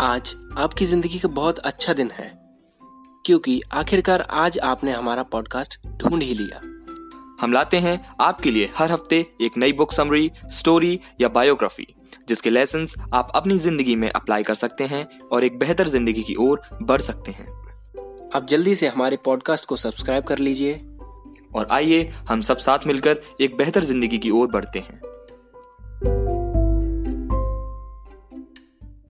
आज आपकी ज़िंदगी का बहुत अच्छा दिन है क्योंकि आखिरकार आज आपने हमारा पॉडकास्ट ढूंढ ही लिया। हम लाते हैं आपके लिए हर हफ़्ते एक नई बुक समरी स्टोरी या बायोग्राफी जिसके लेसन आप अपनी ज़िंदगी में अप्लाई कर सकते हैं और एक बेहतर ज़िंदगी की ओर बढ़ सकते हैं। आप जल्दी से हमारे पॉडकास्ट को सब्सक्राइब कर लीजिए। और आइए हम सब साथ मिलकर एक बेहतर ज़िंदगी की ओर बढ़ते हैं।